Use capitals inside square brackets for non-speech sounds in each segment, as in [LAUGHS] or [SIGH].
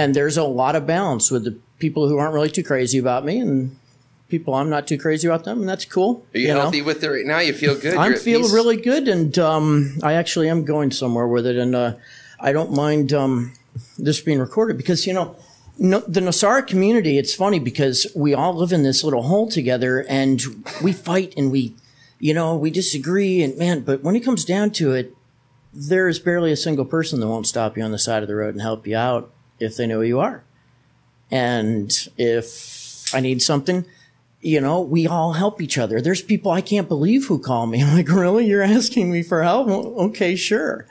And there's a lot of balance with the people who aren't really too crazy about me and people I'm not too crazy about them, and that's cool. Are you, know? healthy with it right now? You feel good? I'm feeling peace? really good, and um, I actually am going somewhere with it, and uh, I don't mind um, this being recorded because you know. No, the Nosara community, it's funny because we all live in this little hole together and we fight and we, you know, we disagree and man, but when it comes down to it, there is barely a single person that won't stop you on the side of the road and help you out if they know who you are. And if I need something, you know, we all help each other. There's people I can't believe who call me. [LAUGHS] I'm like, really? You're asking me for help? Okay, sure.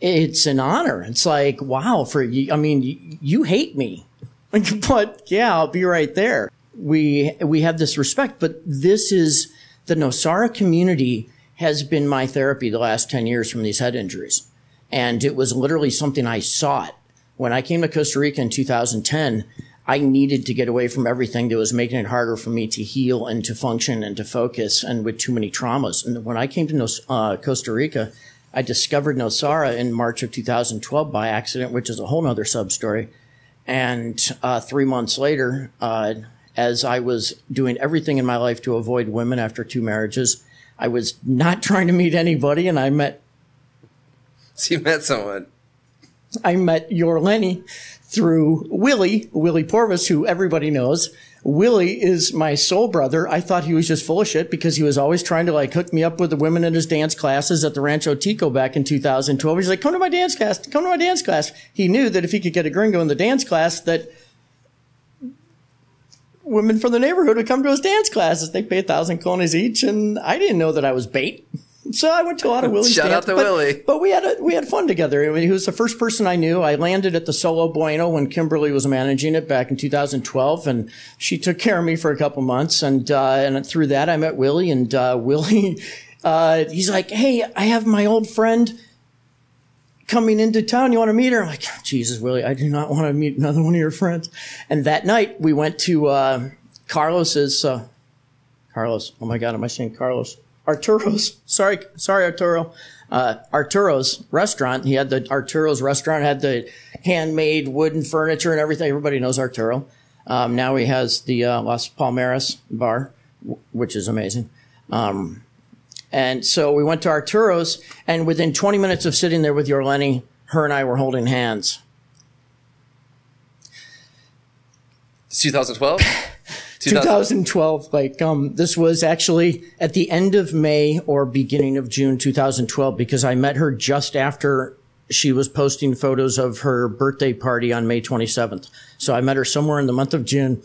It's an honor. It's like, wow, for you. I mean, you, you hate me, [LAUGHS] but yeah, I'll be right there. We, we have this respect, but this is the Nosara community has been my therapy the last 10 years from these head injuries. And it was literally something I sought. When I came to Costa Rica in 2010, I needed to get away from everything that was making it harder for me to heal and to function and to focus and with too many traumas. And when I came to uh, Costa Rica, I discovered Nosara in March of 2012 by accident, which is a whole other sub story. And uh, three months later, uh, as I was doing everything in my life to avoid women after two marriages, I was not trying to meet anybody, and I met So you met someone. I met Yorleni through Willie, Willie Porvis, who everybody knows. Willie is my soul brother. I thought he was just full of shit because he was always trying to like hook me up with the women in his dance classes at the Rancho Tico back in 2012. He's like, come to my dance class, come to my dance class. He knew that if he could get a gringo in the dance class, that women from the neighborhood would come to his dance classes. They pay a thousand colones each, and I didn't know that I was bait. So I went to a lot of Willie's Shout out to but- Willie. but we had a, we had fun together. I mean, he was the first person I knew. I landed at the Solo Bueno when Kimberly was managing it back in 2012, and she took care of me for a couple months. And uh, and through that, I met Willie, and uh, [LAUGHS] Willie, uh, he's like, "Hey, I have my old friend." Coming into town, you want to meet her? I'm like, Jesus, Willie, I do not want to meet another one of your friends. And that night, we went to uh, Carlos's. Uh, Carlos, oh my God, am I saying Carlos? Arturo's. Sorry, sorry, Arturo. Uh, Arturo's restaurant. He had the Arturo's restaurant had the handmade wooden furniture and everything. Everybody knows Arturo. Um, now he has the uh, Las Palmeras bar, w- which is amazing. Um, and so we went to Arturo's, and within 20 minutes of sitting there with Yorleni, her and I were holding hands. It's 2012? [LAUGHS] 2012 like um this was actually at the end of may or beginning of june 2012 because i met her just after she was posting photos of her birthday party on may 27th so i met her somewhere in the month of june.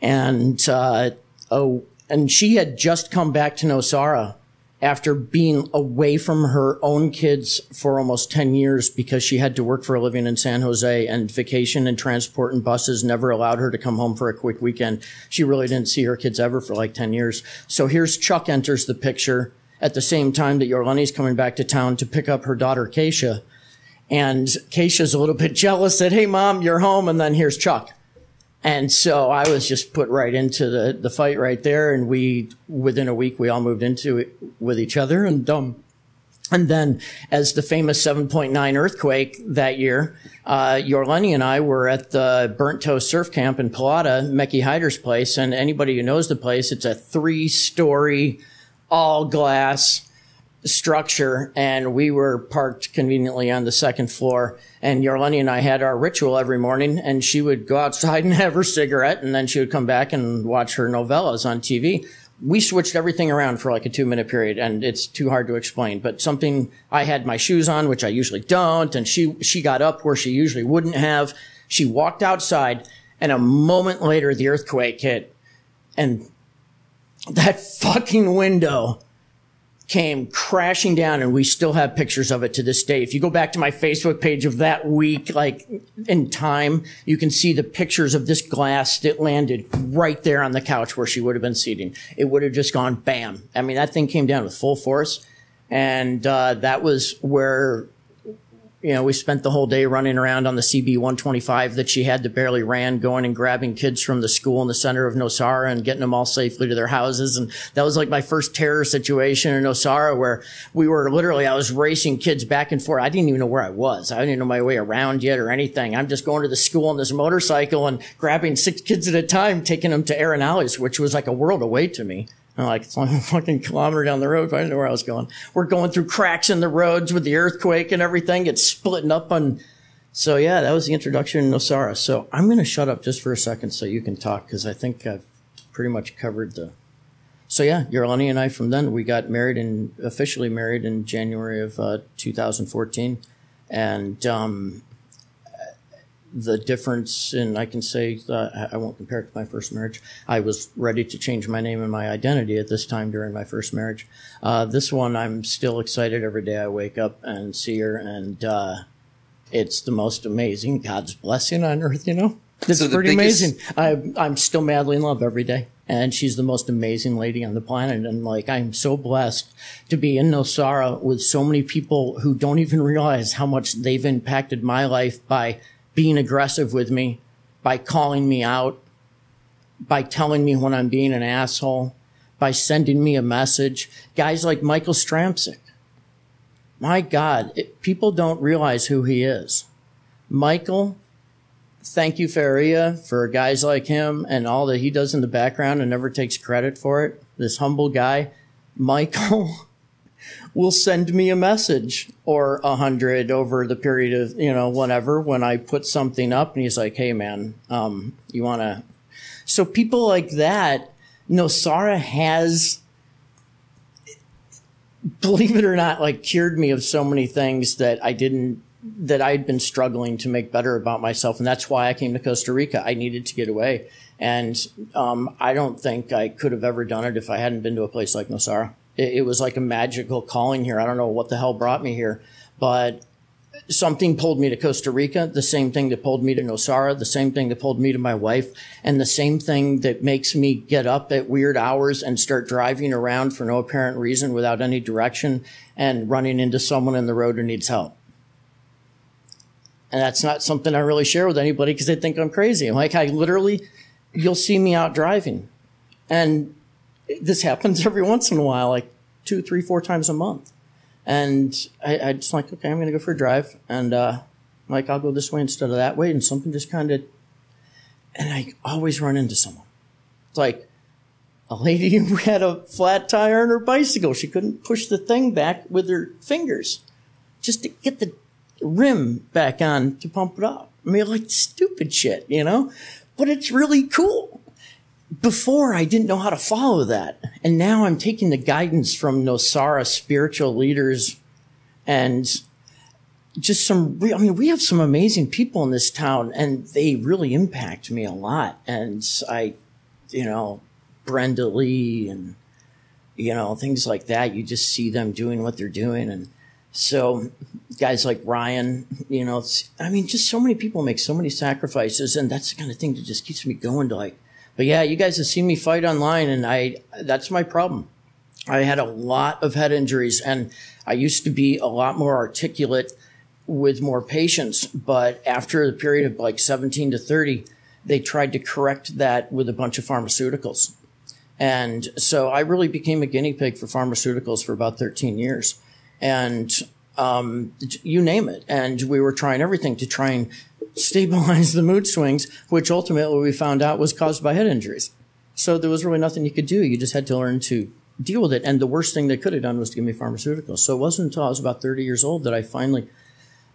And uh oh and she had just come back to nosara after being away from her own kids for almost 10 years because she had to work for a living in San Jose and vacation and transport and buses never allowed her to come home for a quick weekend. She really didn't see her kids ever for like 10 years. So here's Chuck enters the picture at the same time that Yorleni's coming back to town to pick up her daughter, Keisha. And Keisha's a little bit jealous that, hey, mom, you're home. And then here's Chuck. And so I was just put right into the, the fight right there. And we, within a week, we all moved into it with each other. And, um, and then as the famous 7.9 earthquake that year, uh, Yorleni and I were at the Burnt Toast Surf Camp in Pelada, Mecky Hyder's place. And anybody who knows the place, it's a three story, all glass, structure and we were parked conveniently on the second floor and Yorleni and I had our ritual every morning and she would go outside [LAUGHS] and have her cigarette and then she would come back and watch her novellas on TV. We switched everything around for like a two minute period and it's too hard to explain, but something I had my shoes on, which I usually don't. And she, she got up where she usually wouldn't have. She walked outside and a moment later the earthquake hit and that fucking window came crashing down and we still have pictures of it to this day. If you go back to my Facebook page of that week, like in time, you can see the pictures of this glass that landed right there on the couch where she would have been seating. It would have just gone bam. I mean, that thing came down with full force. And, uh, that was where you know, we spent the whole day running around on the CB 125 that she had that barely ran, going and grabbing kids from the school in the center of Nosara and getting them all safely to their houses. And that was like my first terror situation in Nosara where we were literally, I was racing kids back and forth. I didn't even know where I was. I didn't know my way around yet or anything. I'm just going to the school on this motorcycle and grabbing six kids at a time, taking them to Arenales, which was like a world away to me. I'm like, it's only [LAUGHS] a fucking kilometer down the road. I didn't know where I was going. We're going through cracks in the roads with the earthquake and everything. It's splitting up on. So yeah, that was the introduction to Nosara. So I'm going to shut up just for a second so you can talk because I think I've pretty much covered the. So yeah, Yorleni and I from then we got married and officially married in January of uh, 2014, and um, the difference and I can say uh, I won't compare it to my first marriage. I was ready to change my name and my identity at this time during my first marriage. Uh, this one I'm still excited every day I wake up and see her, and uh, it's the most amazing God's blessing on earth. You know, it's so pretty biggest... amazing. I, I'm still madly in love every day. And she's the most amazing lady on the planet. And like, I'm so blessed to be in Nosara with so many people who don't even realize how much they've impacted my life by being aggressive with me, by calling me out, by telling me when I'm being an asshole, by sending me a message. Guys like Michael Stramsic. My God, it, people don't realize who he is. Michael, thank you, Faria, for guys like him and all that he does in the background and never takes credit for it. This humble guy. Michael [LAUGHS] will send me a message or a hundred over the period of, you know, whatever, when I put something up and he's like, Hey man, um, you want to, so people like that, Nosara has, believe it or not, like cured me of so many things that I didn't, that I'd been struggling to make better about myself. And that's why I came to Costa Rica. I needed to get away. And, um, I don't think I could have ever done it if I hadn't been to a place like Nosara it, it was like a magical calling here. I don't know what the hell brought me here, but something pulled me to Costa Rica, the same thing that pulled me to Nosara, the same thing that pulled me to my wife, and the same thing that makes me get up at weird hours and start driving around for no apparent reason without any direction and running into someone in the road who needs help. And that's not something I really share with anybody because they think I'm crazy. Like, I literally, you'll see me out driving and this happens [LAUGHS] every once in a while, like two, three, four times a month. And I, I just like, okay, I'm going to go for a drive. And, uh, like, I'll go this way instead of that way. And something just kind of, and I always run into someone. It's like a lady [LAUGHS] who had a flat tire on her bicycle. She couldn't push the thing back with her fingers just to get the rim back on to pump it up. I mean, like stupid shit, you know? But it's really cool before I didn't know how to follow that. And now I'm taking the guidance from Nosara spiritual leaders and just some, I mean, we have some amazing people in this town and they really impact me a lot. And I, you know, Brenda Lee and, you know, things like that. You just see them doing what they're doing. And so guys like Ryan, you know, I mean, just so many people make so many sacrifices. And that's the kind of thing that just keeps me going to like, but yeah, you guys have seen me fight online and I, that's my problem. I had a lot of head injuries and I used to be a lot more articulate with more patience. But after the period of like 17 to 30, they tried to correct that with a bunch of pharmaceuticals. And so I really became a guinea pig for pharmaceuticals for about 13 years. And um, you name it. And we were trying everything to try and stabilize [LAUGHS] the mood swings, which ultimately we found out was caused by head injuries. So there was really nothing you could do. You just had to learn to deal with it. And the worst thing they could have done was to give me pharmaceuticals. So it wasn't until I was about 30 years old that I finally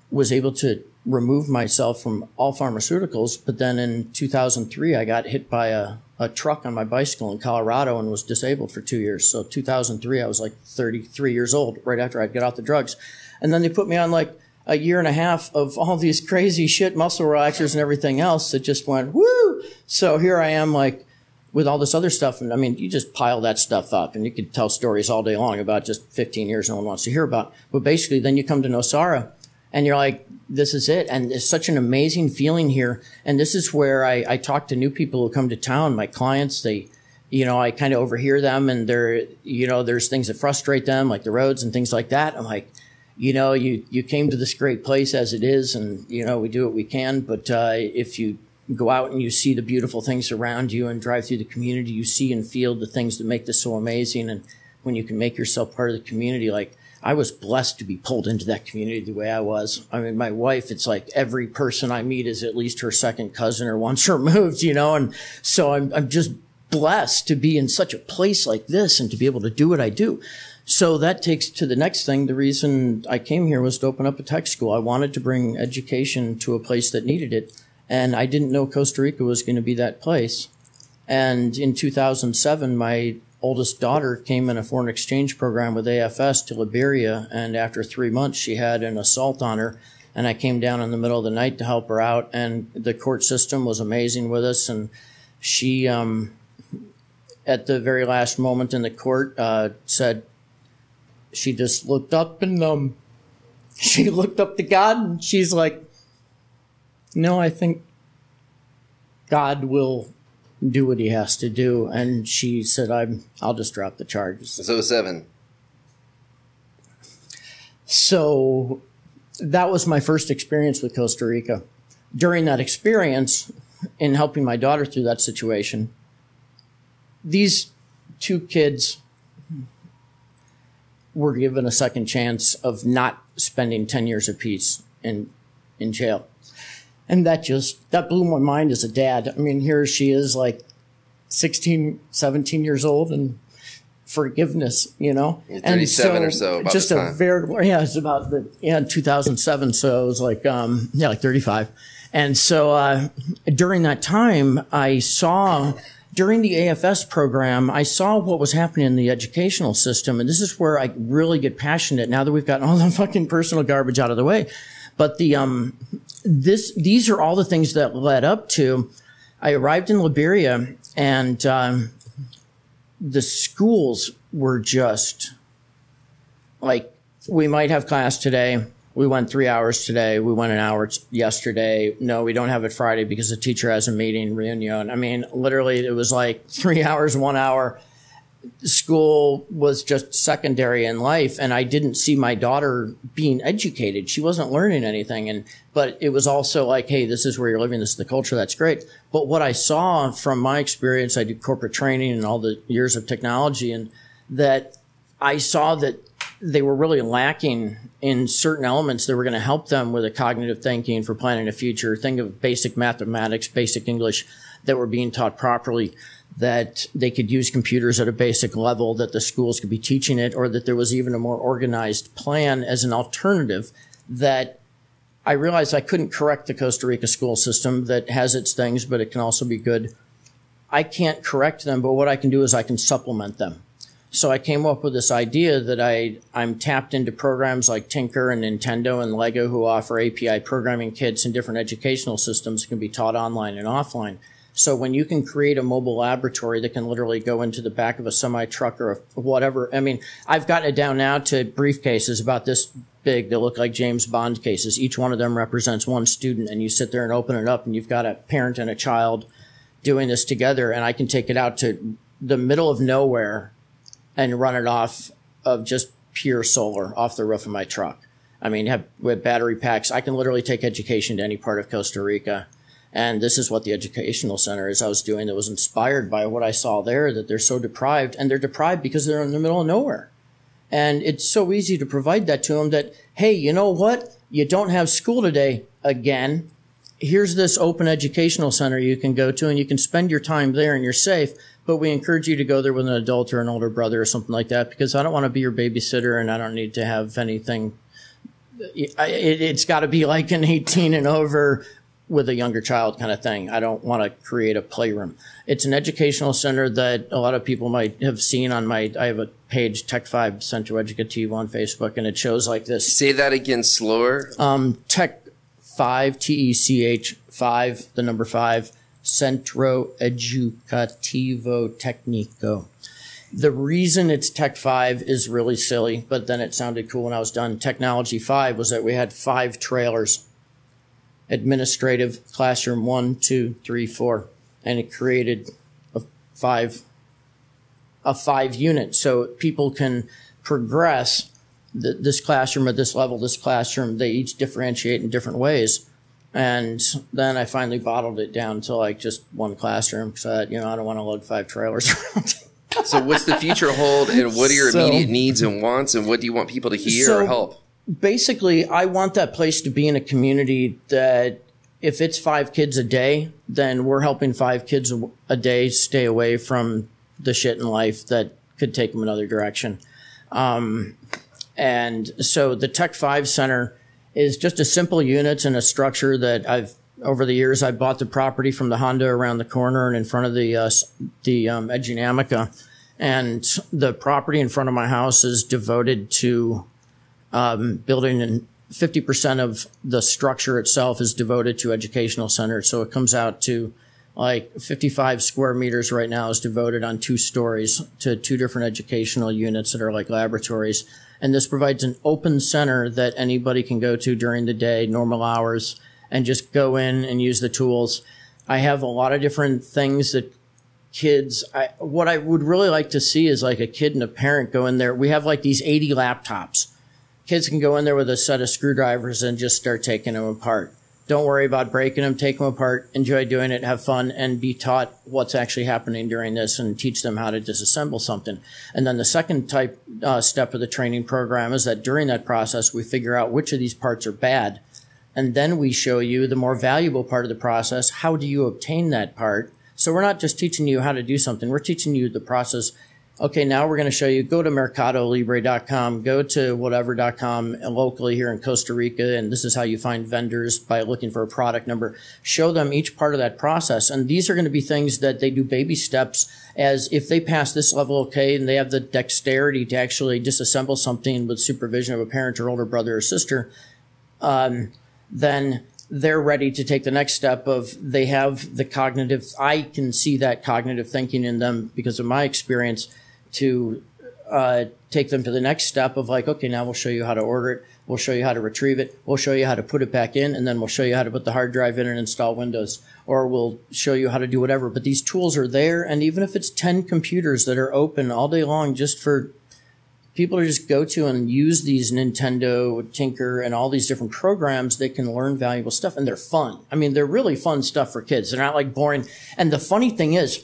was able to remove myself from all pharmaceuticals. But then in 2003, I got hit by a, a truck on my bicycle in Colorado and was disabled for two years. So 2003, I was like 33 years old right after I'd get out the drugs. And then they put me on like a year and a half of all these crazy shit muscle relaxers and everything else that just went woo. So here I am like with all this other stuff. And I mean, you just pile that stuff up and you could tell stories all day long about just 15 years no one wants to hear about. But basically then you come to Nosara and you're like, this is it. And it's such an amazing feeling here. And this is where I, I talk to new people who come to town, my clients, they, you know, I kind of overhear them and they're, you know, there's things that frustrate them, like the roads and things like that. I'm like, you know, you, you came to this great place as it is, and, you know, we do what we can. But uh, if you go out and you see the beautiful things around you and drive through the community, you see and feel the things that make this so amazing. And when you can make yourself part of the community, like I was blessed to be pulled into that community the way I was. I mean, my wife, it's like every person I meet is at least her second cousin or once [LAUGHS] removed, you know? And so I'm, I'm just blessed to be in such a place like this and to be able to do what I do. So that takes to the next thing. The reason I came here was to open up a tech school. I wanted to bring education to a place that needed it. And I didn't know Costa Rica was going to be that place. And in 2007, my oldest daughter came in a foreign exchange program with AFS to Liberia. And after three months, she had an assault on her. And I came down in the middle of the night to help her out. And the court system was amazing with us. And she, um, at the very last moment in the court, uh, said, she just looked up and [LAUGHS] um, she looked up to God and she's like, "No, I think God will do what He has to do." And she said, "I'm I'll just drop the charges." So seven. So that was my first experience with Costa Rica. During that experience, in helping my daughter through that situation, these two kids were given a second chance of not spending 10 years apiece in, in jail. And that just, that blew my mind as a dad. I mean, here she is like 16, 17 years old and forgiveness, you know? You're 37 and so, or so. just a very, yeah, it's about the, yeah, 2007. So it was like, um, yeah, like 35. And so, uh, during that time, I saw, during the AFS program, I saw what was happening in the educational system. And this is where I really get passionate now that we've gotten [LAUGHS] all the fucking personal garbage out of the way. But the, um, this, these are all the things that led up to, I arrived in Liberia and, um, the schools were just like, we might have class today we went three hours today. We went an hour yesterday. No, we don't have it Friday because the teacher has a meeting reunion. I mean, literally, it was like [LAUGHS] three hours, one hour. School was just secondary in life, and I didn't see my daughter being educated. She wasn't learning anything, and but it was also like, hey, this is where you're living. This is the culture. That's great. But what I saw from my experience, I did corporate training and all the years of technology, and that I saw that they were really lacking in certain elements that were going to help them with a cognitive thinking for planning a future. Think of basic mathematics, basic English that were being taught properly, that they could use computers at a basic level, that the schools could be teaching it, or that there was even a more organized plan as an alternative that I realized I couldn't correct the Costa Rica school system that has its things, but it can also be good. I can't correct them, but what I can do is I can supplement them. So I came up with this idea that I, I'm tapped into programs like Tinker and Nintendo and Lego who offer API programming kits and different educational systems that can be taught online and offline. So when you can create a mobile laboratory that can literally go into the back of a semi truck or whatever, I mean, I've gotten it down now to briefcases about this big. They look like James Bond cases. Each one of them represents one student, and you sit there and open it up, and you've got a parent and a child doing this together. And I can take it out to the middle of nowhere and run it off of just pure solar off the roof of my truck. I mean, have with battery packs, I can literally take education to any part of Costa Rica. And this is what the educational center is I was doing that was inspired by what I saw there that they're so deprived and they're deprived because they're in the middle of nowhere. And it's so easy to provide that to them that, hey, you know what? You don't have school today again. Here's this open educational center you can go to and you can spend your time there and you're safe but we encourage you to go there with an adult or an older brother or something like that because I don't want to be your babysitter and I don't need to have anything. It, has got to be like an 18 and over with a younger child kind of thing. I don't want to create a playroom. It's an educational center that a lot of people might have seen on my, I have a page, Tech 5 Centro Educativo on Facebook, and it shows like this. Say that again slower. Um, Tech 5, T E C H 5, the number 5, Centro Educativo Tecnico. The reason it's Tech 5 is really silly, but then it sounded cool when I was done. Technology 5 was that we had five trailers administrative, classroom one, two, three, four, and it created a five, a five unit. So people can progress th- this classroom at this level, this classroom, they each differentiate in different ways. And then I finally bottled it down to like just one classroom because you know I don't want to load five trailers [LAUGHS] around. so what's the future hold, and what are your so, immediate needs and wants, and what do you want people to hear so or help? Basically, I want that place to be in a community that if it's five kids a day, then we're helping five kids a day stay away from the shit in life that could take them another direction. Um, and so the Tech 5 Center is just a simple unit and a structure that I've over the years I bought the property from the Honda around the corner and in front of the uh, the um, and the property in front of my house is devoted to um, building and 50% of the structure itself is devoted to educational centers. So it comes out to like 55 square meters right now is devoted on two stories to two different educational units that are like laboratories. And this provides an open center that anybody can go to during the day, normal hours, and just go in and use the tools. I have a lot of different things that kids, I, what I would really like to see is like a kid and a parent go in there. We have like these 80 laptops. Kids can go in there with a set of screwdrivers and just start taking them apart. Don't worry about breaking them. Take them apart. Enjoy doing it. Have fun and be taught what's actually happening during this and teach them how to disassemble something. And then the second type uh, step of the training program is that during that process, we figure out which of these parts are bad. And then we show you the more valuable part of the process. How do you obtain that part? So we're not just teaching you how to do something. We're teaching you the process okay, now we're going to show you go to mercadolibre.com, go to whatever.com locally here in Costa Rica, and this is how you find vendors by looking for a product number. Show them each part of that process. And these are going to be things that they do baby steps as if they pass this level okay and they have the dexterity to actually disassemble something with supervision of a parent or older brother or sister, um, then they're ready to take the next step of they have the cognitive i can see that cognitive thinking in them because of my experience to uh, take them to the next step of like, okay, now we'll show you how to order it. We'll show you how to retrieve it. We'll show you how to put it back in, and then we'll show you how to put the hard drive in and install Windows, or we'll show you how to do whatever. But these tools are there, and even if it's 10 computers that are open all day long just for people to just go to and use these Nintendo, Tinker, and all these different programs, they can learn valuable stuff, and they're fun. I mean, they're really fun stuff for kids. They're not like boring. And the funny thing is,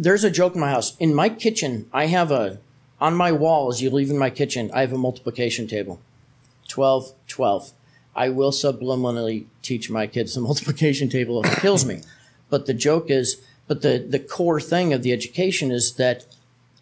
there's a joke in my house. In my kitchen, I have a, on my wall as you leave in my kitchen, I have a multiplication table. 12, 12. I will subliminally teach my kids the [LAUGHS] multiplication table if it kills me. But the joke is, but the, the core thing of the education is that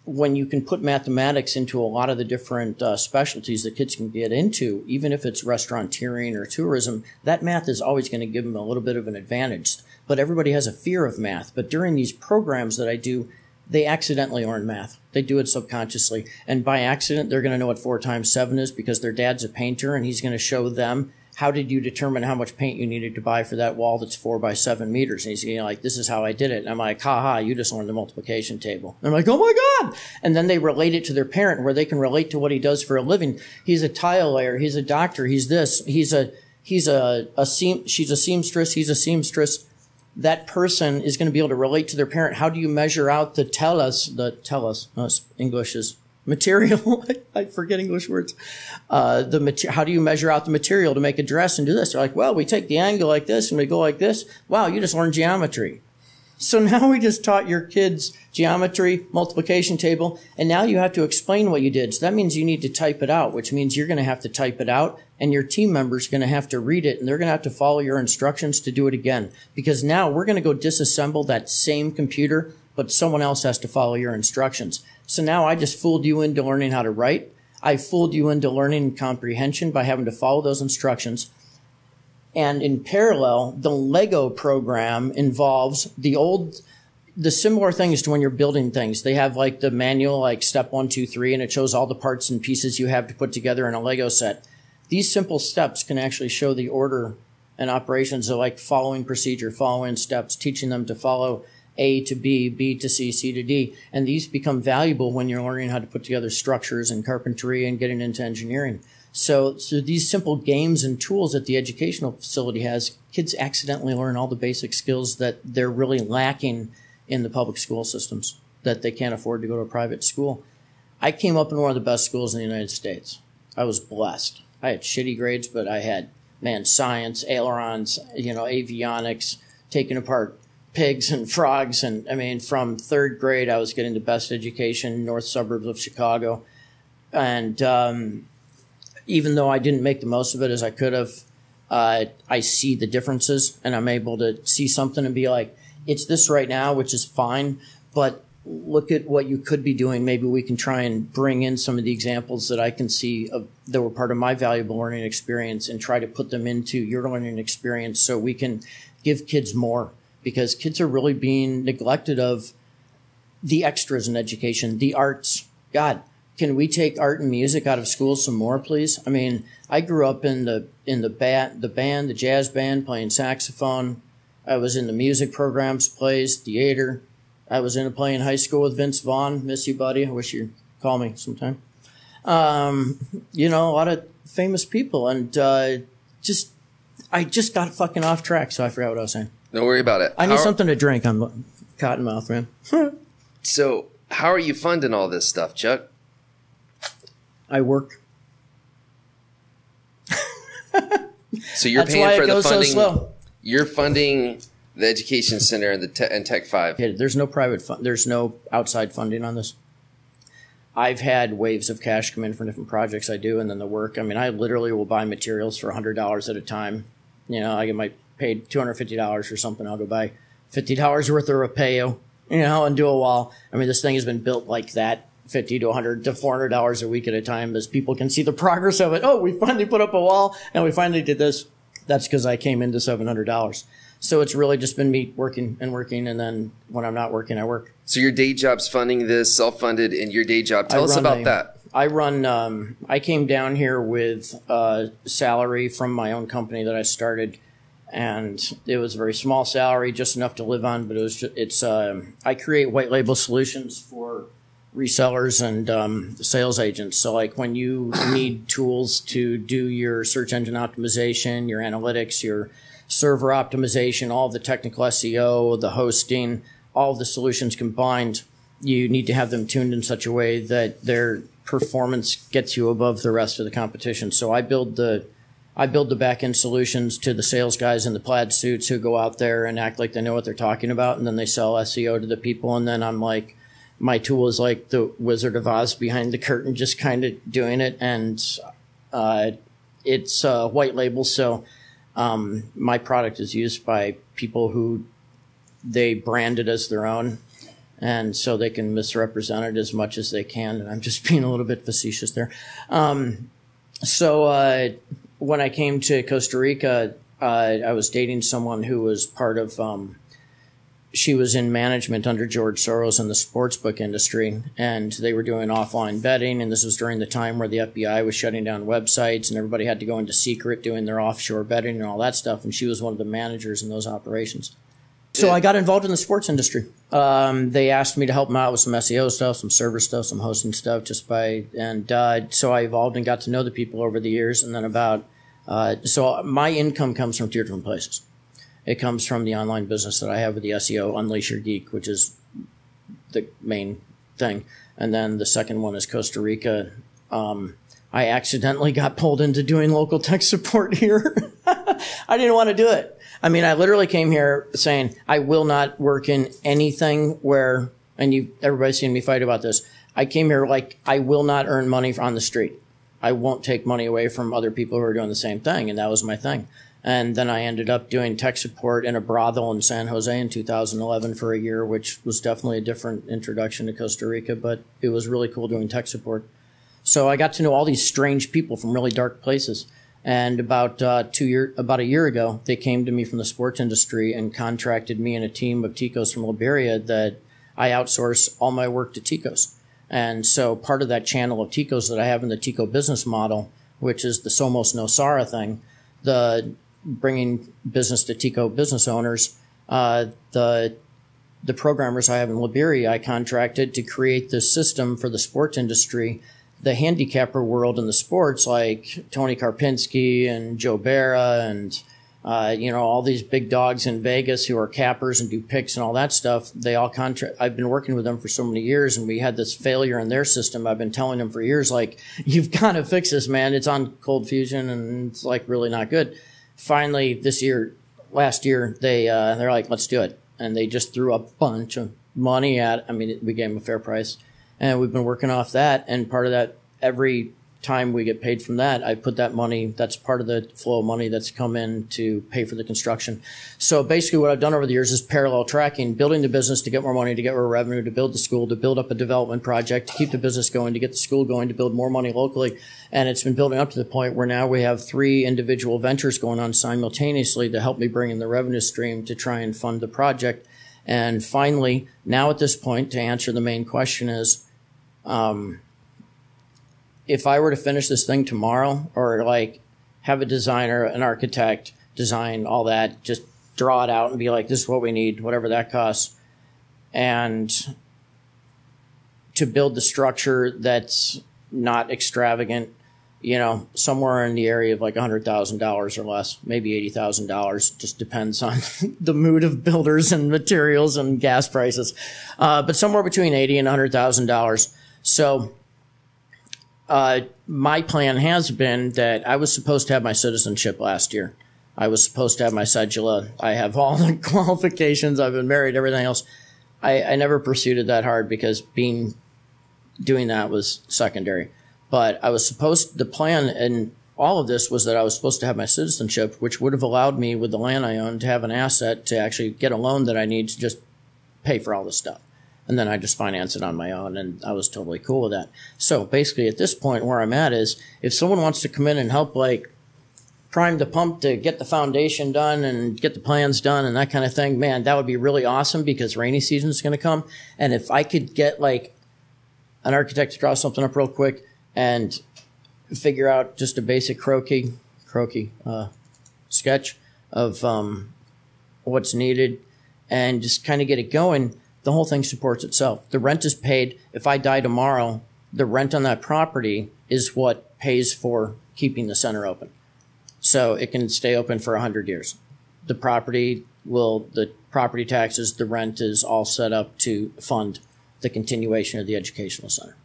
when you can put mathematics into a lot of the different uh, specialties that kids can get into, even if it's restauranteering or tourism, that math is always going to give them a little bit of an advantage but everybody has a fear of math. But during these programs that I do, they accidentally learn math. They do it subconsciously. And by accident, they're going to know what four times seven is because their dad's a painter and he's going to show them how did you determine how much paint you needed to buy for that wall that's four by seven meters? And he's like, this is how I did it. And I'm like, ha ha, you just learned the multiplication table. And I'm like, oh my God. And then they relate it to their parent where they can relate to what he does for a living. He's a tile layer. He's a doctor. He's this. He's a, he's a, a seam, she's a seamstress. He's a seamstress that person is going to be able to relate to their parent. How do you measure out the tell us, the tell us, no, English is material. [LAUGHS] I forget English words. Uh, the mater- how do you measure out the material to make a dress and do this? They're like, well, we take the angle like this and we go like this. Wow, you just learned geometry. So [LAUGHS] now we just taught your kids geometry, multiplication table, and now you have to explain what you did. So that means you need to type it out, which means you're going to have to type it out and your team member's going to have to read it and they're going to have to follow your instructions to do it again. Because now we're going to go disassemble that same computer, but someone else has to follow your instructions. So now I just fooled you into learning how to write. I fooled you into learning comprehension by having to follow those instructions. And in parallel, the Lego program involves the old, the similar things to when you're building things. They have like the manual, like step one, two, three, and it shows all the parts and pieces you have to put together in a Lego set. These simple steps can actually show the order and operations of like following procedure, following steps, teaching them to follow A to B, B to C, C to D. And these become valuable when you're learning how to put together structures and carpentry and getting into engineering. So, so these simple games and tools that the educational facility has, kids accidentally learn all the basic skills that they're really lacking in the public school systems that they can't afford to go to a private school. I came up in one of the best schools in the United States. I was blessed. I had shitty grades, but I had man science, ailerons, you know, avionics, taking apart pigs and frogs, and I mean, from third grade, I was getting the best education, north suburbs of Chicago, and um, even though I didn't make the most of it as I could have, uh, I see the differences, and I'm able to see something and be like, it's this right now, which is fine, but look at what you could be doing. Maybe we can try and bring in some of the examples that I can see of, that were part of my valuable learning experience and try to put them into your learning experience so we can give kids more because kids are really being neglected of the extras in education, the arts. God, can we take art and music out of school some more, please? I mean, I grew up in the in the bat the band, the jazz band, playing saxophone. I was in the music programs, plays, theater. I was in a play in high school with Vince Vaughn. Miss you, buddy. I wish you'd call me sometime. Um, you know, a lot of famous people, and uh, just I just got fucking off track, so I forgot what I was saying. Don't worry about it. I need how something to drink. I'm cotton mouth, man. [LAUGHS] so, how are you funding all this stuff, Chuck? I work. so you're That's paying for the funding. So you're funding the education center and the te- and Tech Five. There's no private fund. There's no outside funding on this. I've had waves of cash come in for different projects I do, and then the work. I mean, I literally will buy materials for hundred dollars at a time. You know, I get my paid two hundred fifty dollars or something. I'll go buy fifty dollars worth of Rapeo, you know, and do a wall. I mean, this thing has been built like that, fifty to hundred to four hundred dollars a week at a time, as people can see the [LAUGHS] progress of it. Oh, we finally put up a wall, and we finally did this. That's because I came into seven hundred dollars. So it's really just been me working and working, and then when I'm not working, I work. So your day job's funding this, self-funded, in your day job. Tell us about a, that. I run. Um, I came down here with a salary from my own company that I started, and it was a very small salary, just enough to live on. But it was. Just, it's. Um, I create white label solutions for resellers and um, sales agents. So, like when you [COUGHS] need tools to do your search engine optimization, your analytics, your server optimization, all the technical SEO, the hosting, all the solutions combined, you need to have them tuned in such a way that their performance gets you above the rest of the competition. So I build the I build the back end solutions to the sales guys in the plaid suits who go out there and act like they know what they're talking about, and then they sell SEO to the people, and then I'm like, my tool is like the Wizard of Oz behind the curtain, just kind of doing it, and uh, it's uh, white label, so um, my product is used by people who they brand it as their own, and so they can misrepresent it as much as they can. And I'm just [LAUGHS] being a little bit facetious there. Um, so uh, when I came to Costa Rica, uh, I was dating someone who was part of um, she was in management under George Soros in the sportsbook industry, and they were doing offline betting. And this was during the time where the FBI was shutting down websites, and everybody had to go into secret doing their offshore betting and all that stuff. And she was one of the managers in those operations. So I got involved in the sports industry. Um, they asked me to help them out with some SEO stuff, some server stuff, some hosting stuff, just by and uh, so I evolved and got to know the people over the years. And then about uh, so my income comes from two different places. It comes from the online business that I have with the SEO Unleash Your Geek, which is the main thing. And then the second one is Costa Rica. Um, I accidentally got pulled into doing local tech support [LAUGHS] here. I didn't want to do it. I mean, I literally came here saying I will not work in anything where, and you, everybody's seen me fight about this. I came here like I will not earn money on the street. I won't take money away from other people who are doing the same thing, and that was my thing. And then I ended up doing tech support in a brothel in San Jose in 2011 for a year, which was definitely a different introduction to Costa Rica, but it was really cool doing tech support. So I got to know all these strange people from really dark places. And about uh, two year, about a year ago, they came to me from the sports industry and contracted me and a team of Ticos from Liberia that I outsource all my work to Ticos. And so part of that channel of Ticos that I have in the Tico business model, which is the Somos Nosara thing, the bringing business to Tico business owners. Uh, the the programmers I have in Liberia, I contracted to create this system for the sports industry, the handicapper world in the sports, like Tony Karpinski and Joe Barra and Uh, you know, all these big dogs in Vegas who are cappers and do picks and all that stuff, they all contract. I've been working with them for so many years and we had this failure in their system. I've been telling them for years, like, [LAUGHS] you've got to fix this, man. It's on ColdFusion and it's like really not good. Finally, this year, last year, they, uh, they're like, let's do it. And they just threw a bunch of money at, I mean, we gave them a fair price and we've been working off that. And part of that, every time we get paid from that, I put that money, that's part of the flow of money that's come in to pay for the construction. So basically what I've done over the years is parallel tracking, building the business to get more money, to get more revenue, to build the school, to build up a development project, to keep the business going, to get the school going, to build more money locally. And it's been building up to the point where now we have three individual ventures going on simultaneously to help me bring in the revenue stream to try and fund the project. And finally, now at this point, to answer the main question is, um, if I were to finish this thing tomorrow or like have a designer, an architect design all that, just draw it out and be like, this is what we need, whatever that costs. And to build the structure that's not extravagant, you know, somewhere in the area of like $100,000 or less, maybe $80,000. Just depends on [LAUGHS] the mood of builders and materials and gas prices. Uh, but somewhere between 80 and $100,000. So uh, my plan has been that I was supposed to have my citizenship last year. I was supposed to have my cedula. I have all the [LAUGHS] qualifications. I've been married, everything else. I, I never pursued it that hard because being doing that was secondary. But I was supposed the plan and all of this was that I was supposed to have my citizenship, which would have allowed me with the land I own to have an asset to actually get a loan that I need to just pay for all this stuff and then I just finance it on my own, and I was totally cool with that. So basically, at this point, where I'm at is, if someone wants to come in and help, like prime the pump to get the foundation done and get the plans done and that kind of thing, man, that would be really awesome because rainy season is going to come. And if I could get like an architect to draw something up real quick and figure out just a basic croquis, croquis uh, sketch of um, what's needed and just kind of get it going the whole thing supports itself. The rent is paid. If I die tomorrow, the rent on that property is what pays for keeping the center open. So it can stay open for 100 years. The property will, the property taxes, the rent is all set up to fund the continuation of the educational center.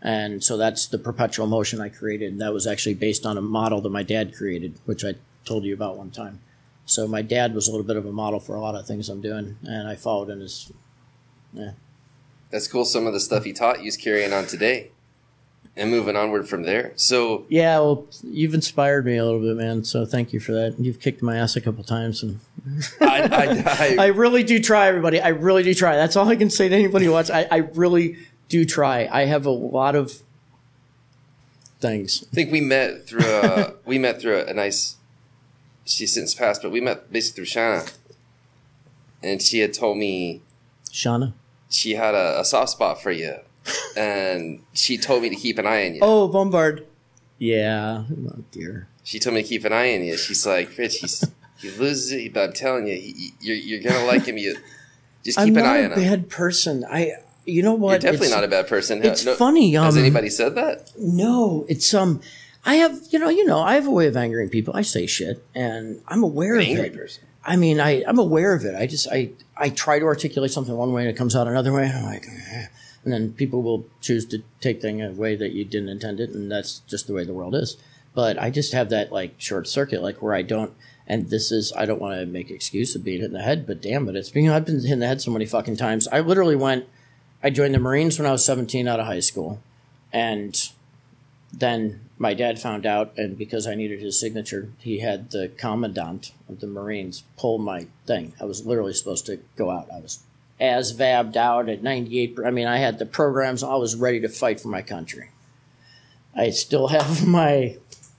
And so that's the perpetual motion I created. That was actually based on a model that my dad created, which I told you about one time. So my dad was a little bit of a model for a lot of things I'm doing, and I followed in his yeah. That's cool. Some of the stuff he taught you's carrying on today and moving onward from there. So yeah, well, you've inspired me a little bit, man. So thank you for that. You've kicked my ass a couple times, and [LAUGHS] I, I, I, [LAUGHS] I, really do try. Everybody, I really do try. That's all I can say to anybody who watches. I, I really do try. I have a lot of things. I think we met through uh, a [LAUGHS] we met through a, a nice. She's since passed, but we met basically through Shana, and she had told me. Shauna she had a, a soft spot for you, and she told me to keep an eye on you. Oh, Bombard. Yeah, oh dear. She told me to keep an eye on you. She's like, Rich, he's he loses it, but I'm telling you, he, you're you're gonna like him. You just keep I'm an eye on him. I'm not a bad person. I. You know what? You're definitely it's, not a bad person. It's no, funny. Um, has anybody said that? No, it's um. I have, you know, you know, I have a way of angering people. I say shit, and I'm aware An of angry it. Person. I mean, I, I'm aware of it. I just, I, I try to articulate something one way and it comes out another way. I'm like, eh. and then people will choose to take things a way that you didn't intend it. And that's just the way the world is. But I just have that like short circuit, like where I don't, and this is, I don't want to make excuse of being hit in the head, but damn it. It's being, I've been hit in the head so many fucking times. I literally went, I joined the Marines when I was 17 out of high school. And then my dad found out, and because I needed his signature, he had the commandant of the Marines pull my thing. I was literally supposed to go out. I was ASVAB'd out at 98. I mean, I had the programs. I was ready to fight for my country. I still have [LAUGHS] my,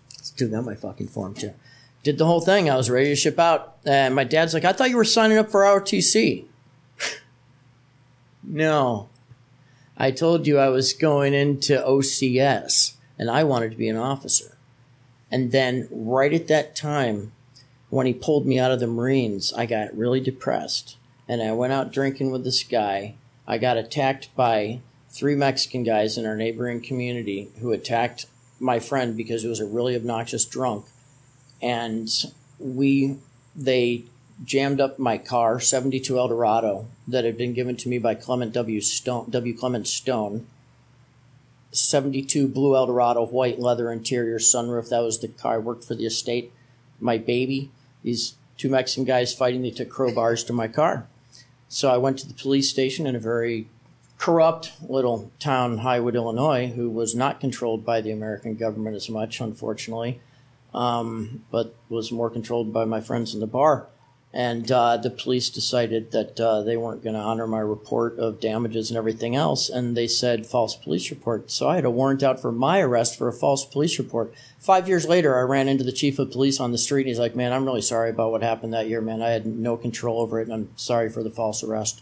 still got my fucking form too. Did the whole thing. I was ready to ship out. And my dad's like, I thought you were signing up for ROTC. [LAUGHS] no. I told you I was going into OCS and I wanted to be an officer. And then right at that time, when he pulled me out of the Marines, I got really depressed. And I went out drinking with this guy. I got attacked by three Mexican guys in our neighboring community who attacked my friend because he was a really obnoxious drunk. And we they jammed up my car, 72 Eldorado, that had been given to me by Clement W. Stone, W. Clement Stone. 72 blue Eldorado, white leather interior, sunroof. That was the car I worked for the estate. My baby, these two Mexican guys fighting, they took crowbars to my car. So I went to the police station in a very corrupt little town, Highwood, Illinois, who was not controlled by the American government as much, unfortunately, um, but was more controlled by my friends in the bar. And uh, the police decided that uh, they weren't going to honor my report of damages and everything else, and they said false police report. So I had a warrant out for my arrest for a false police report. Five years later, I ran into the chief of police on the street, and he's like, "Man, I'm really sorry about what happened that year, man. I had no control over it, and I'm sorry for the false arrest."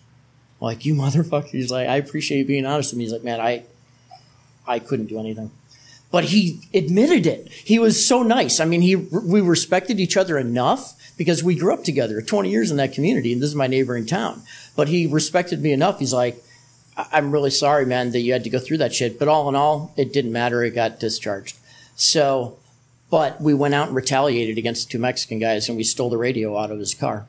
I'm like you motherfucker, he's like, "I appreciate you being honest with me." He's like, "Man, I, I couldn't do anything." But he admitted it. He was so nice. I mean, he we respected each other enough because we grew up together 20 years in that community and this is my neighboring town. But he respected me enough. He's like, I'm really sorry, man, that you had to go through that shit. But all in all, it didn't matter. It got discharged. So, but we went out and retaliated against two Mexican guys and we stole the radio out of his car.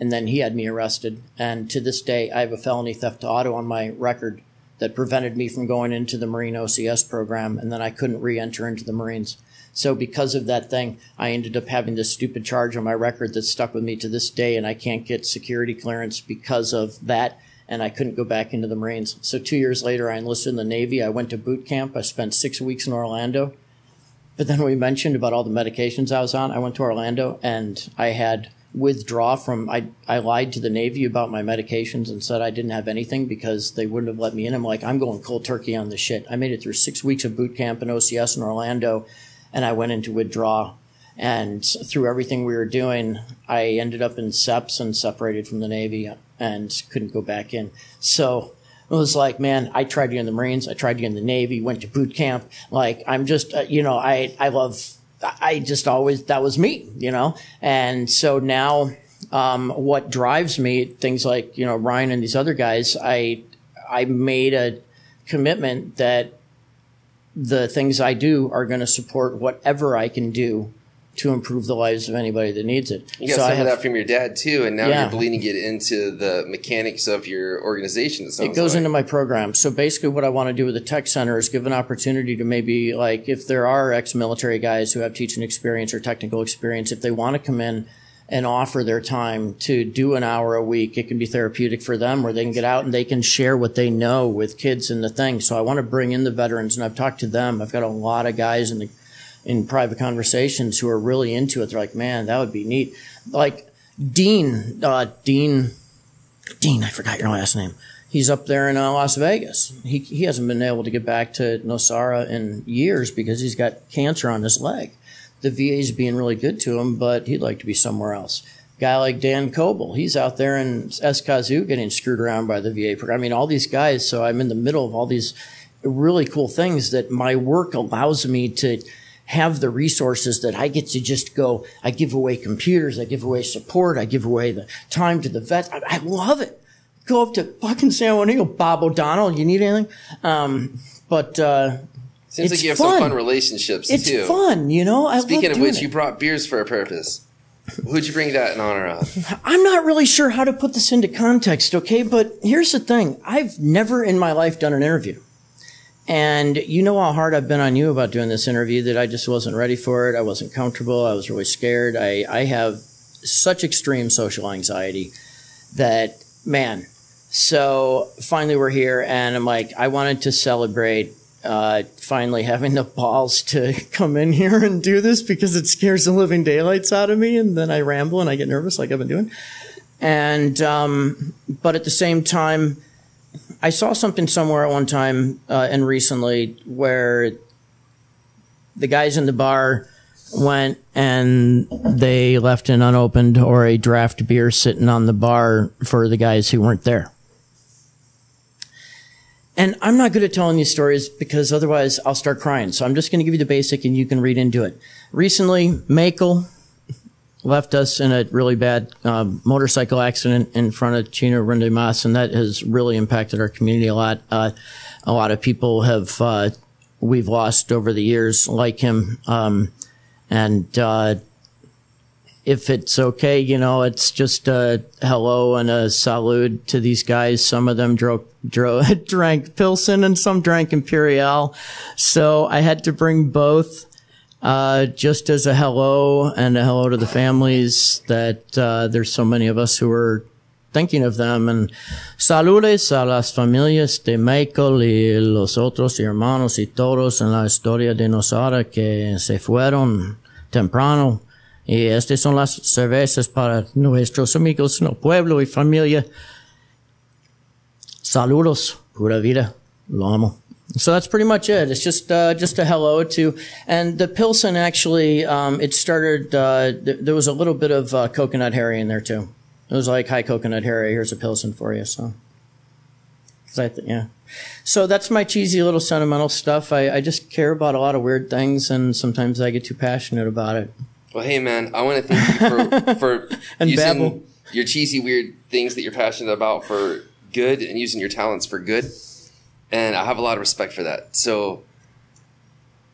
And then he had me arrested. And to this day, I have a felony theft to auto on my record that prevented me from going into the Marine OCS program. And then I couldn't re enter into the Marines. So because of that thing, I ended up having this stupid charge on my record that stuck with me to this day, and I can't get security clearance because of that. And I couldn't go back into the Marines. So two years later, I enlisted in the Navy. I went to boot camp. I spent six weeks in Orlando. But then we mentioned about all the medications I was on. I went to Orlando and I had withdraw from I, I lied to the Navy about my medications and said I didn't have anything because they wouldn't have let me in. I'm like, I'm going cold turkey on this shit. I made it through six weeks of boot camp and OCS in Orlando and I went into withdraw. And through everything we were doing, I ended up in SEPS and separated from the Navy and couldn't go back in. So it was like, man, I tried get in the Marines, I tried get in the Navy, went to boot camp. Like, I'm just, uh, you know, I, I love, I just always, that was me, you know? And so now, um, what drives me, things like, you know, Ryan and these other guys, I, I made a commitment that the things I do are going to support whatever I can do to improve the lives of anybody that needs it. You got so some have, of that from your dad too, and now yeah. you're bleeding it into the mechanics of your organization. It, it goes like. into my program. So basically, what I want to do with the tech center is give an opportunity to maybe like if there are ex-military guys who have teaching experience or technical experience, if they want to come in and offer their time to do an hour a week. It can be therapeutic for them where they can get out and they can share what they know with kids and the thing. So I want to bring in the veterans and I've talked to them. I've got a lot of guys in the, in private conversations who are really into it. They're like, man, that would be neat. Like Dean, uh, Dean, Dean, I forgot your last name. He's up there in uh, Las Vegas. He, he hasn't been able to get back to Nosara in years because he's got cancer on his leg the VA's being really good to him, but he'd like to be somewhere else. Guy like Dan Coble, he's out there in Escazú getting screwed around by the VA program. I mean, all these guys. So I'm in the middle of all these really cool things that my work allows me to have the resources that I get to just go. I give away computers, I give away support, I give away the time to the vets. I, I love it. Go up to fucking San Juanillo, Bob O'Donnell. You need anything? Um, but uh, Seems it's like you have fun. some fun relationships it's too. It's fun, you know. I Speaking of which, it. you brought beers for a purpose. Who'd you bring that in honor of? [LAUGHS] I'm not really sure how to put this into context, okay? But here's the thing I've never in my life done an interview. And you know how hard I've been on you about doing this interview that I just wasn't ready for it. I wasn't comfortable. I was really scared. I, I have such extreme social anxiety that, man. So finally we're here and I'm like, I wanted to celebrate uh, finally having the balls to [LAUGHS] come in here and do this because it scares the living daylights out of me. And then I ramble and I get nervous like I've been doing. And, um, but at the same time, I saw something somewhere at one time uh, and recently where the guys in the bar went and they left an unopened or a draft beer sitting on the bar for the guys who weren't there. And I'm not good at telling these stories because otherwise I'll start crying. So I'm just going to give you the basic and you can read into it. Recently, Makel left us in a really bad uh, motorcycle accident in front of Chino Rende Mas, and that has really impacted our community a lot. Uh, a lot of people have uh, we've lost over the years like him, um, and uh, if it's okay, you know, it's just a hello and a salute to these guys. Some of them [LAUGHS] drank Pilsen and some drank Imperial. So I had to bring both, uh, just as a hello and a hello to the families that, uh, there's so many of us who are thinking of them and saludes a las familias de Michael y los otros hermanos y todos en la historia de Nosara que se fueron temprano Y estas son las cervezas para nuestros amigos en el pueblo y familia. Saludos, pura vida, lo amo. So that's pretty much it. It's just uh, just a hello to, and the Pilsen actually um, it started. Uh, th- there was a little bit of uh, coconut Harry in there too. It was like, "Hi, coconut Harry. Here's a Pilsen for you." So, I th- yeah. So that's my cheesy little sentimental stuff. I, I just care about a lot of weird things, and sometimes I get too passionate about it. Well, hey man, I want to thank you for for [LAUGHS] And using babble. your cheesy, weird things that you're passionate about for good, and using your talents for good. And I have a lot of respect for that. So,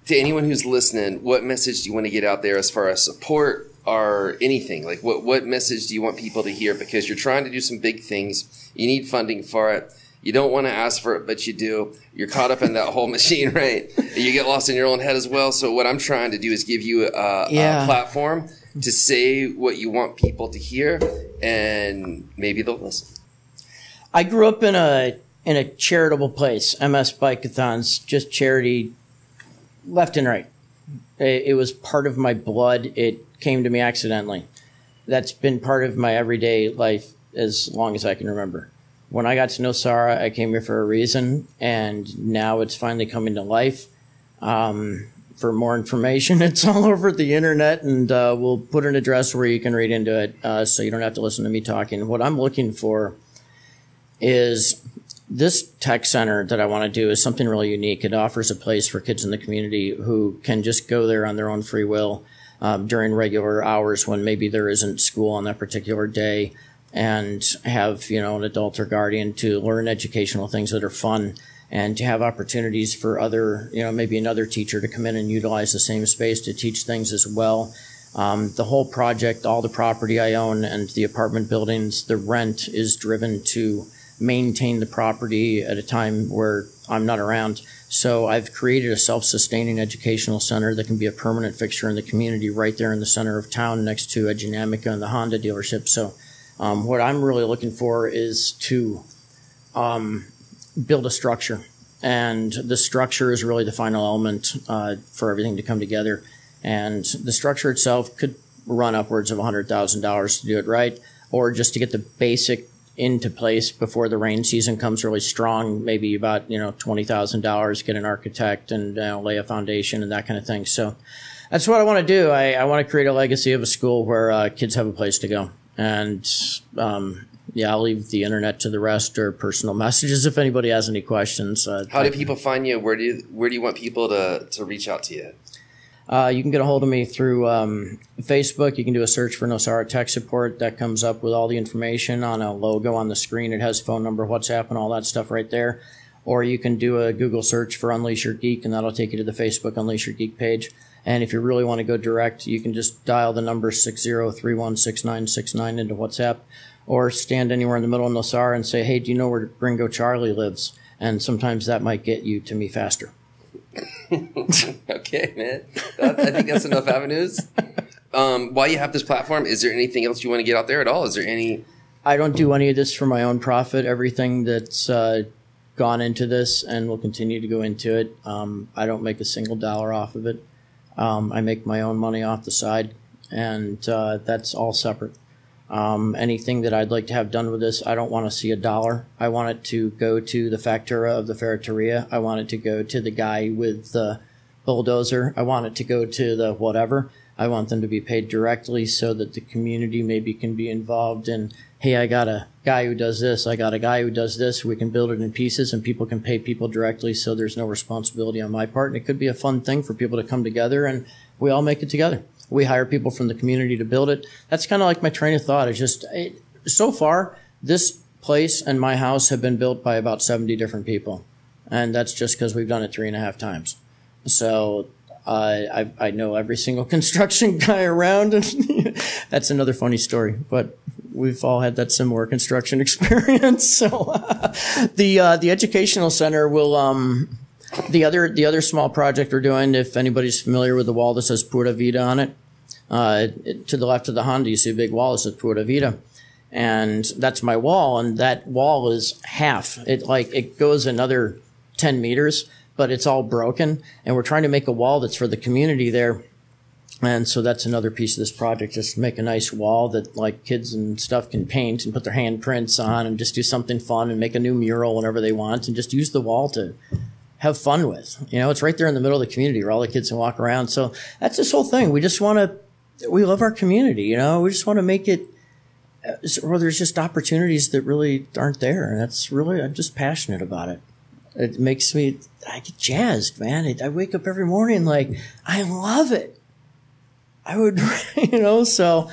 to anyone who's listening, what message do you want to get out there as far as support or anything? Like, what what message do you want people to hear? Because you're trying to do some big things. You need funding for it. You don't want to ask for it, but you do. You're caught up in that whole [LAUGHS] machine, right? And you get lost in your own head as well. So what I'm trying to do is give you a, Yeah. a platform to say what you want people to hear, and maybe they'll listen. I grew up in a in a charitable place, MS Bikeathons, just charity, left and right. It, it was part of my blood. It came to me accidentally. That's been part of my everyday life as long as I can remember. When I got to Nosara, I came here for a reason, and now it's finally coming to life. Um, for more information, [LAUGHS] it's all over the internet, and uh, we'll put an address where you can read into it, uh, so you don't have to listen to me talking. What I'm looking for is this tech center that I want to do is something really unique. It offers a place for kids in the community who can just go there on their own free will um, during regular hours when maybe there isn't school on that particular day and have, you know, an adult or guardian to learn educational things that are fun and to have opportunities for other, you know, maybe another teacher to come in and utilize the same space to teach things as well. Um, the whole project, all the property I own and the apartment buildings, the rent is driven to maintain the property at a time where I'm not around. So I've created a self-sustaining educational center that can be a permanent fixture in the community right there in the center of town next to a Dynamica and the Honda dealership. So um, what I'm really looking for is to um, build a structure. And the structure is really the final element uh, for everything to come together. And the structure itself could run upwards of $100,000 to do it right, or just to get the basic into place before the rain season comes really strong, maybe about, you know, $20,000, get an architect and uh, lay a foundation and that kind of thing. So that's what I want to do. I, I want to create a legacy of a school where uh, kids have a place to go. And um, yeah, I'll leave the internet to the rest or personal messages if anybody has any questions. Uh, How do people find you? Where do you, where do you want people to, to reach out to you? Uh, you can get a hold of me through um, Facebook. You can do a search for Nosara Tech Support. That comes up with all the information on a logo on the screen. It has phone number, WhatsApp, and all that stuff right there. Or you can do a Google search for Unleash Your Geek, and that'll take you to the Facebook Unleash Your Geek page. And if you really want to go direct, you can just dial the number 60316969 into WhatsApp or stand anywhere in the middle of Nosara and say, hey, do you know where Gringo Charlie lives? And sometimes that might get you to me faster. [LAUGHS] okay, man. I think that's enough avenues. Um, while you have this platform, is there anything else you want to get out there at all? Is there any? I don't do any of this for my own profit. Everything that's uh, gone into this and will continue to go into it, um, I don't make a single dollar off of it. Um, I make my own money off the side, and uh, that's all separate. Um, anything that I'd like to have done with this, I don't want to see a dollar. I want it to go to the factura of the ferreteria. I want it to go to the guy with the bulldozer. I want it to go to the whatever. I want them to be paid directly so that the community maybe can be involved in, hey, I got a guy who does this. I got a guy who does this. We can build it in pieces and people can pay people directly so there's no responsibility on my part. And it could be a fun thing for people to come together and we all make it together. We hire people from the community to build it. That's kind of like my train of thought. It's just, it, so far, this place and my house have been built by about 70 different people. And that's just because we've done it three and a half times. So Uh, I, I know every single [LAUGHS] construction guy around, and [LAUGHS] that's another funny story. But we've all had that similar construction [LAUGHS] experience. So the uh, the educational center will. Um, the other the other small project we're doing, if anybody's familiar with the wall that says Pura Vida on it, uh, to the left of the Honda, you see a big wall that says Pura Vida. And that's my wall and that wall is half. It like it goes another 10 meters but it's all broken and we're trying to make a wall that's for the community there. And so that's another piece of this project just make a nice wall that like kids and stuff can paint and put their handprints on and just do something fun and make a new mural whenever they want and just use the wall to have fun with you know it's right there in the middle of the community where all the kids can walk around so that's this whole thing we just want to we love our community you know we just want to make it or there's just opportunities that really aren't there. And that's really, I'm just passionate about it. It makes me, I get jazzed, man. I wake up every morning like, I love it. I would, [LAUGHS] you know, so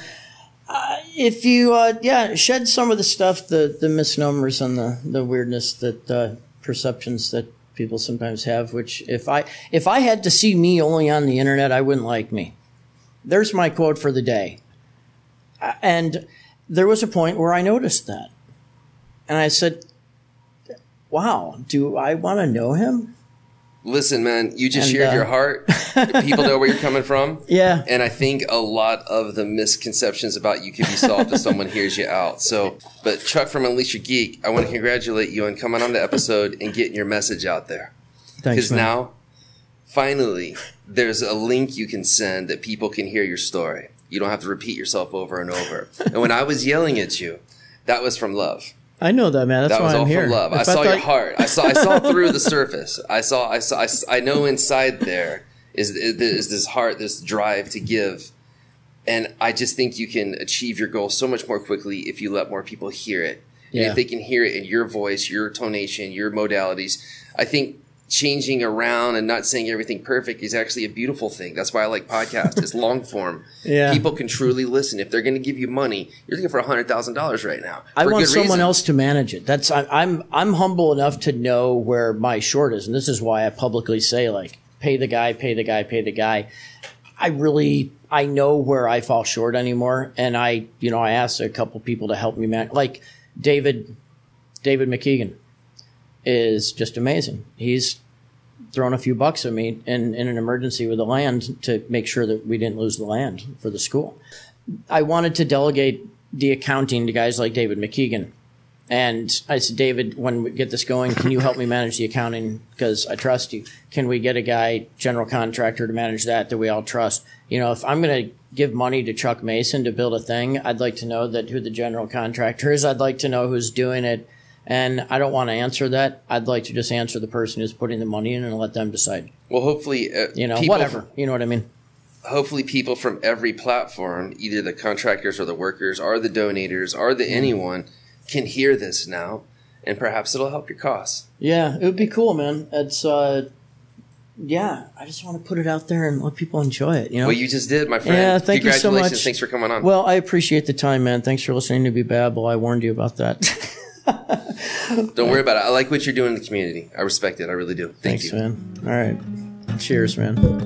uh, if you, uh, yeah, shed some of the stuff, the, the misnomers and the, the weirdness that, uh, perceptions that people sometimes have, which if I, if I had to see me only on the internet, I wouldn't like me. There's my quote for the day. Uh, and, there was a point where I noticed that. And I said, wow, do I want to know him? Listen, man, you just and, shared uh, your heart. [LAUGHS] People know where you're coming from. Yeah. And I think a lot of the misconceptions about you can be solved if someone hears you out. So, but Chuck from Unleash Your Geek, I want to congratulate you on coming on the episode and getting your message out there. Thanks. Because now, finally, there's a link you can send that people can hear your story. You don't have to repeat yourself over and over. and when I was yelling at you, that was from love. I know that, man. That's that was all I'm here. from love. If I saw I your heart. I saw. I saw through the surface. I saw. I saw. I, I know inside there is, is this heart, this drive to give, and I just think you can achieve your goal so much more quickly if you let more people hear it. Yeah. And if they can hear it in your voice, your tonation, your modalities, I think changing around and not saying everything perfect is actually a beautiful thing. That's why I like podcasts. It's long form. [LAUGHS] Yeah. People can truly listen. If they're going to give you money, you're looking for a hundred thousand dollars right now. I want someone reason. else to manage it. That's I, I'm I'm humble enough to know where my short is, and this is why I publicly say like pay the guy, pay the guy, pay the guy. I really I know where I fall short anymore, and I you know I asked a couple people to help me man like David David McKeegan is just amazing. He's thrown a few bucks at me in, in an emergency with the land to make sure that we didn't lose the land for the school. I wanted to delegate the accounting to guys like David McKeegan. And I said, David, when we get this going, can you help me manage the accounting? Because I trust you. Can we get a guy, general contractor, to manage that that we all trust? You know, if I'm going to give money to Chuck Mason to build a thing, I'd like to know that who the general contractor is. I'd like to know who's doing it and I don't want to answer that. I'd like to just answer the person who's putting the money in and let them decide. Well, hopefully, uh, you know, whatever. you know what I mean? Hopefully, people from every platform, either the contractors or the workers, or the donators, or the anyone, can hear this now, and perhaps it'll help your cause. Yeah, it would be cool, man. It's uh, yeah, I just want to put it out there and let people enjoy it. You know, well, you just did, my friend. Yeah, thank you so much. Thanks for coming on. Well, I appreciate the time, man. Thanks for listening to Be Babble. I warned you about that. [LAUGHS] [LAUGHS] Don't worry about it. I like what you're doing in the community. I respect it. I really do. Thank Thanks, you. man. All right. Cheers, man.